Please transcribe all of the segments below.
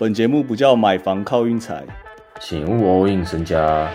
本节目不叫买房靠运财，请勿 all in 身家。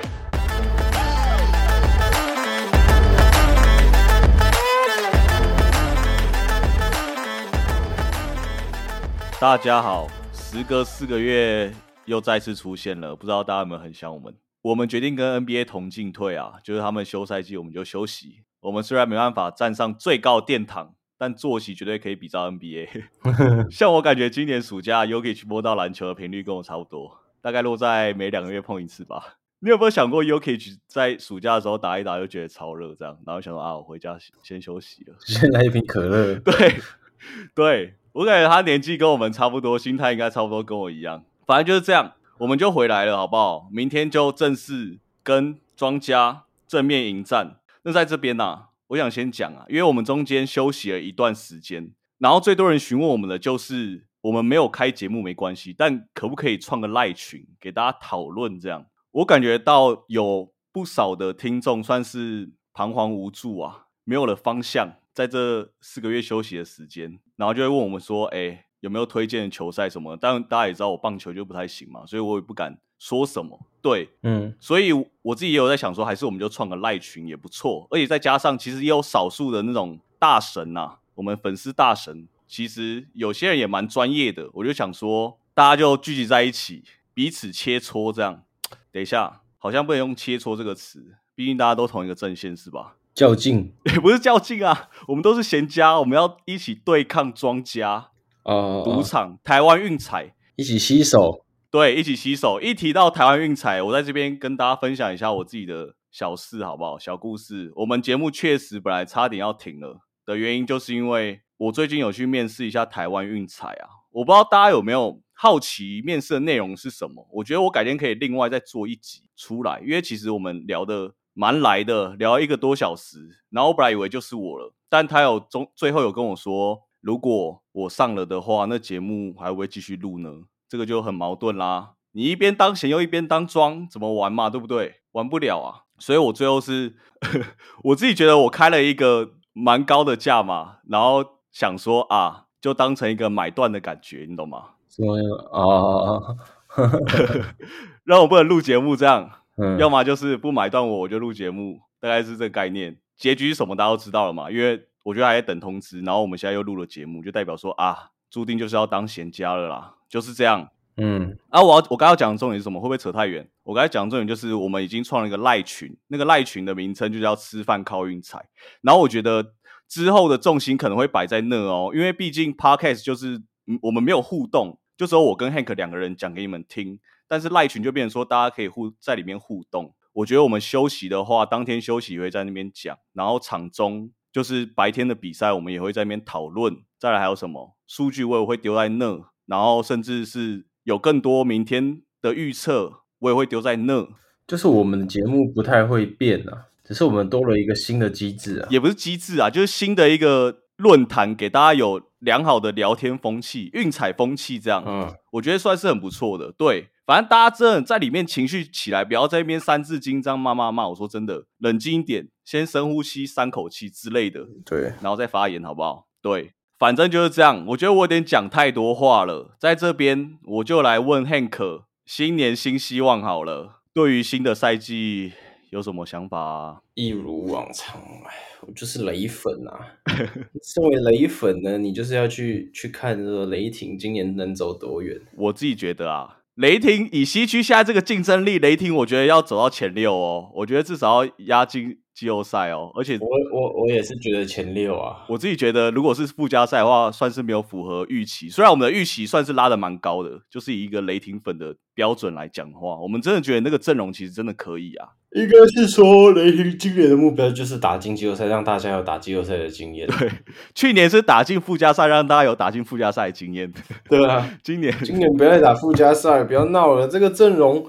大家好，时隔四个月又再次出现了，不知道大家有没有很想我们？我们决定跟 NBA 同进退啊，就是他们休赛季我们就休息。我们虽然没办法站上最高殿堂，但作息绝对可以比照 NBA。像我感觉今年暑假 Yoki 摸到篮球的频率跟我差不多，大概落在每两个月碰一次吧。你有没有想过 Yoki 在暑假的时候打一打就觉得超热这样，然后想说啊，我回家先休息了，先来一瓶可乐。对，对我感觉他年纪跟我们差不多，心态应该差不多跟我一样。反正就是这样，我们就回来了，好不好？明天就正式跟庄家正面迎战。那在这边呢，我想先讲啊，因为我们中间休息了一段时间，然后最多人询问我们的就是我们没有开节目没关系，但可不可以创个赖群给大家讨论？这样我感觉到有不少的听众算是彷徨无助啊，没有了方向，在这四个月休息的时间，然后就会问我们说，哎，有没有推荐球赛什么？但大家也知道我棒球就不太行嘛，所以我也不敢。说什么？对，嗯，所以我自己也有在想说，还是我们就创个赖群也不错，而且再加上其实也有少数的那种大神呐，我们粉丝大神，其实有些人也蛮专业的，我就想说，大家就聚集在一起，彼此切磋这样。等一下，好像不能用切磋这个词，毕竟大家都同一个阵线是吧？较劲也不是较劲啊，我们都是闲家，我们要一起对抗庄家啊，赌场台湾运彩，一起洗手。对，一起洗手。一提到台湾运彩，我在这边跟大家分享一下我自己的小事，好不好？小故事。我们节目确实本来差点要停了的原因，就是因为我最近有去面试一下台湾运彩啊。我不知道大家有没有好奇面试的内容是什么？我觉得我改天可以另外再做一集出来，因为其实我们聊的蛮来的，聊一个多小时。然后我本来以为就是我了，但他有中最后有跟我说，如果我上了的话，那节目还会继续录呢。这个就很矛盾啦，你一边当闲又一边当庄，怎么玩嘛？对不对？玩不了啊。所以我最后是，我自己觉得我开了一个蛮高的价嘛，然后想说啊，就当成一个买断的感觉，你懂吗？什么啊？让我不能录节目这样，要么就是不买断我，我就录节目，大概是这个概念。结局什么大家都知道了嘛？因为我觉得还在等通知，然后我们现在又录了节目，就代表说啊，注定就是要当闲家了啦。就是这样，嗯，啊，我要我刚刚讲的重点是什么？会不会扯太远？我刚才讲的重点就是我们已经创了一个赖群，那个赖群的名称就叫“吃饭靠运财”。然后我觉得之后的重心可能会摆在那哦，因为毕竟 podcast 就是我们没有互动，就只有我跟 Hank 两个人讲给你们听。但是赖群就变成说大家可以互在里面互动。我觉得我们休息的话，当天休息也会在那边讲，然后场中就是白天的比赛，我们也会在那边讨论。再来还有什么数据，我也会丢在那。然后甚至是有更多明天的预测，我也会丢在那。就是我们的节目不太会变啊，只是我们多了一个新的机制啊，也不是机制啊，就是新的一个论坛，给大家有良好的聊天风气、运彩风气这样。嗯，我觉得算是很不错的。对，反正大家真的在里面情绪起来，不要在那边三字经这样骂骂骂。我说真的，冷静一点，先深呼吸三口气之类的。对，然后再发言，好不好？对。反正就是这样，我觉得我有点讲太多话了，在这边我就来问 Hank，新年新希望好了，对于新的赛季有什么想法？一如往常，哎，我就是雷粉啊。身为雷粉呢，你就是要去去看这个雷霆今年能走多远。我自己觉得啊，雷霆以西区现在这个竞争力，雷霆我觉得要走到前六哦，我觉得至少要压进。季后赛哦，而且我我我也是觉得前六啊，我自己觉得如果是附加赛的话，算是没有符合预期。虽然我们的预期算是拉的蛮高的，就是以一个雷霆粉的标准来讲的话，我们真的觉得那个阵容其实真的可以啊。应该是说雷霆今年的目标就是打进季后赛，让大家有打季后赛的经验。对，去年是打进附加赛，让大家有打进附加赛的经验。对啊，今年今年不要再打附加赛，不要闹了，这个阵容。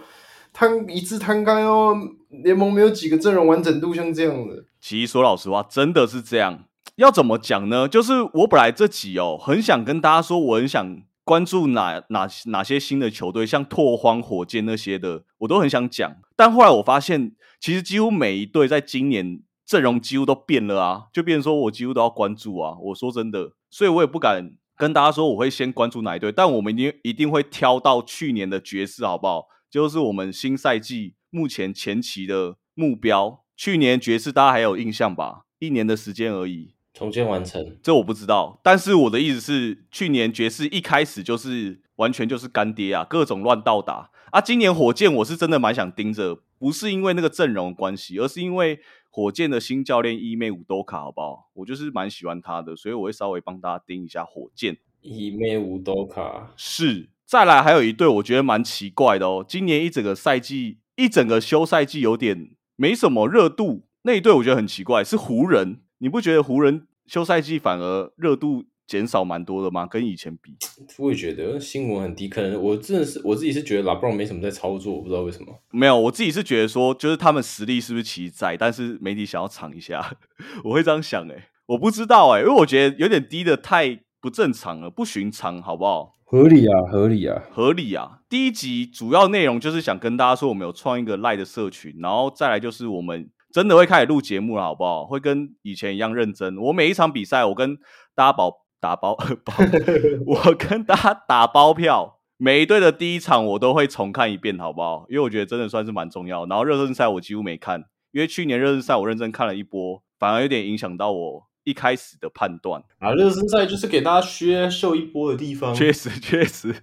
摊一次摊开哦，联盟没有几个阵容完整度像这样的。其实说老实话，真的是这样。要怎么讲呢？就是我本来这集哦，很想跟大家说，我很想关注哪哪哪些新的球队，像拓荒、火箭那些的，我都很想讲。但后来我发现，其实几乎每一队在今年阵容几乎都变了啊，就变成说我几乎都要关注啊。我说真的，所以我也不敢跟大家说我会先关注哪一队，但我们一定一定会挑到去年的爵士，好不好？就是我们新赛季目前前期的目标。去年爵士大家还有印象吧？一年的时间而已，重建完成，这我不知道。但是我的意思是，去年爵士一开始就是完全就是干爹啊，各种乱倒打啊。今年火箭我是真的蛮想盯着，不是因为那个阵容关系，而是因为火箭的新教练伊妹伍多卡，好不好？我就是蛮喜欢他的，所以我会稍微帮大家盯一下火箭。伊妹伍多卡是，再来还有一队，我觉得蛮奇怪的哦。今年一整个赛季，一整个休赛季有点没什么热度，那一队我觉得很奇怪，是湖人。你不觉得湖人休赛季反而热度减少蛮多的吗？跟以前比，我也觉得新闻很低。可能我真的是我自己是觉得拉布朗没什么在操作，我不知道为什么。没有，我自己是觉得说，就是他们实力是不是其实在，但是媒体想要尝一下，我会这样想哎，我不知道哎，因为我觉得有点低的太不正常了，不寻常，好不好？合理啊，合理啊，合理啊！第一集主要内容就是想跟大家说，我们有创一个赖的社群，然后再来就是我们真的会开始录节目了，好不好？会跟以前一样认真。我每一场比赛，我跟大家保 打包包，我跟大家打包票，每一队的第一场我都会重看一遍，好不好？因为我觉得真的算是蛮重要。然后热身赛我几乎没看，因为去年热身赛我认真看了一波，反而有点影响到我。一开始的判断啊，热身赛就是给大家削秀一波的地方。确实，确实，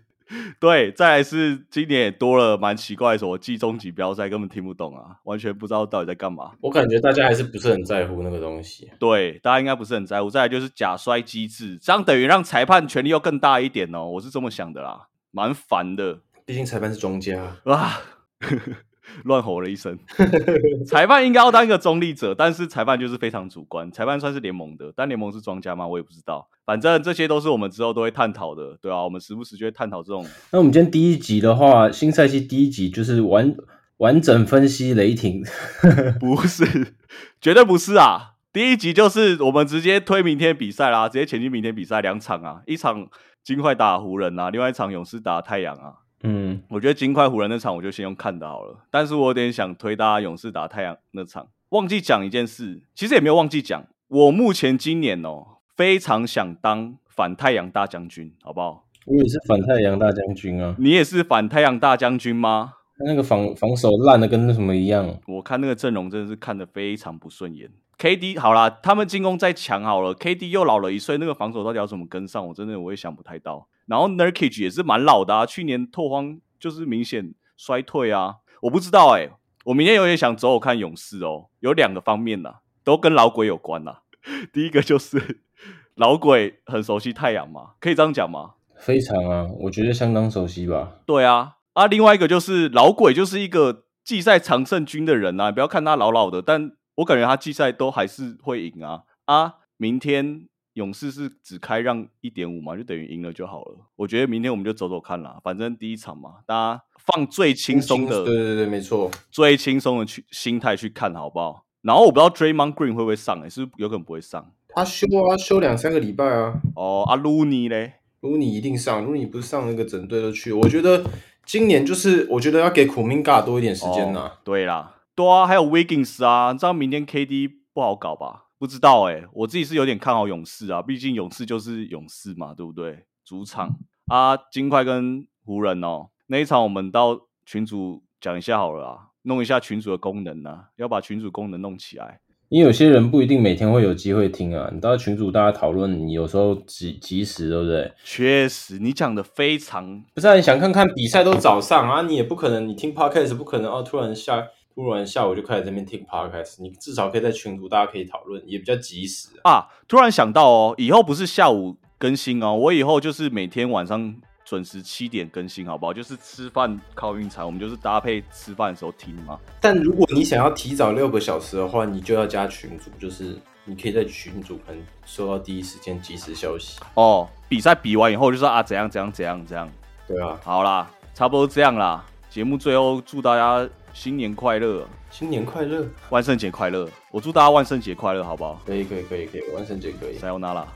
对。再来是今年也多了蛮奇怪的，什么季中锦标赛根本听不懂啊，完全不知道到底在干嘛。我感觉大家还是不是很在乎那个东西。对，大家应该不是很在乎。再来就是假摔机制，这样等于让裁判权力又更大一点哦。我是这么想的啦，蛮烦的。毕竟裁判是庄家啊。乱吼了一声，裁判应该要当一个中立者，但是裁判就是非常主观。裁判算是联盟的，但联盟是庄家吗？我也不知道。反正这些都是我们之后都会探讨的，对啊，我们时不时就会探讨这种。那我们今天第一集的话，新赛季第一集就是完完整分析雷霆，不是，绝对不是啊！第一集就是我们直接推明天比赛啦，直接前进明天比赛两场啊，一场金块打湖人啊，另外一场勇士打太阳啊。嗯，我觉得金块湖人那场我就先用看的好了，但是我有点想推大家勇士打太阳那场。忘记讲一件事，其实也没有忘记讲，我目前今年哦非常想当反太阳大将军，好不好？我也是反太阳大将军啊。你也是反太阳大将军吗？那个防防守烂的跟那什么一样。我看那个阵容真的是看的非常不顺眼。KD 好啦，他们进攻再强好了，KD 又老了一岁，那个防守到底要怎么跟上？我真的我也想不太到。然后 Nurkic 也是蛮老的啊，去年拓荒就是明显衰退啊。我不知道哎，我明天有点想走走看勇士哦，有两个方面呐，都跟老鬼有关呐。第一个就是 老鬼很熟悉太阳嘛，可以这样讲吗？非常啊，我觉得相当熟悉吧。对啊，啊，另外一个就是老鬼就是一个季赛常胜军的人呐，不要看他老老的，但。我感觉他季赛都还是会赢啊啊！明天勇士是只开让一点五嘛，就等于赢了就好了。我觉得明天我们就走走看啦，反正第一场嘛，大家放最轻松的，对对对，没错，最轻松的去心态去看好不好？然后我不知道 Draymond Green 会不会上，哎，是有可能不会上？他休啊，休两三个礼拜啊。哦，阿 u n 嘞 u n 一定上 u n 不是上那个整队都去。我觉得今年就是我觉得要给 Kuminga 多一点时间呐。对啦。多啊，还有 Wiggins 啊，知道明天 KD 不好搞吧？不知道哎，我自己是有点看好勇士啊，毕竟勇士就是勇士嘛，对不对？主场啊，金块跟湖人哦，那一场我们到群主讲一下好了啊，弄一下群主的功能啊，要把群主功能弄起来。因为有些人不一定每天会有机会听啊，你到群主大家讨论，你有时候及及时，对不对？确实，你讲的非常不是，你想看看比赛都早上啊，你也不可能，你听 Podcast 不可能哦，突然下。突然下午就开始这边听 podcast，你至少可以在群组大家可以讨论，也比较及时啊。突然想到哦，以后不是下午更新哦，我以后就是每天晚上准时七点更新，好不好？就是吃饭靠运财，我们就是搭配吃饭的时候听嘛。但如果你想要提早六个小时的话，你就要加群组，就是你可以在群组可能收到第一时间及时消息哦。比赛比完以后就是啊怎样怎样怎样怎样，对啊，好啦，差不多这样啦。节目最后祝大家。新年快乐！新年快乐！万圣节快乐！我祝大家万圣节快乐，好不好？可以，可以，可以，可以，万圣节可以。塞欧娜啦！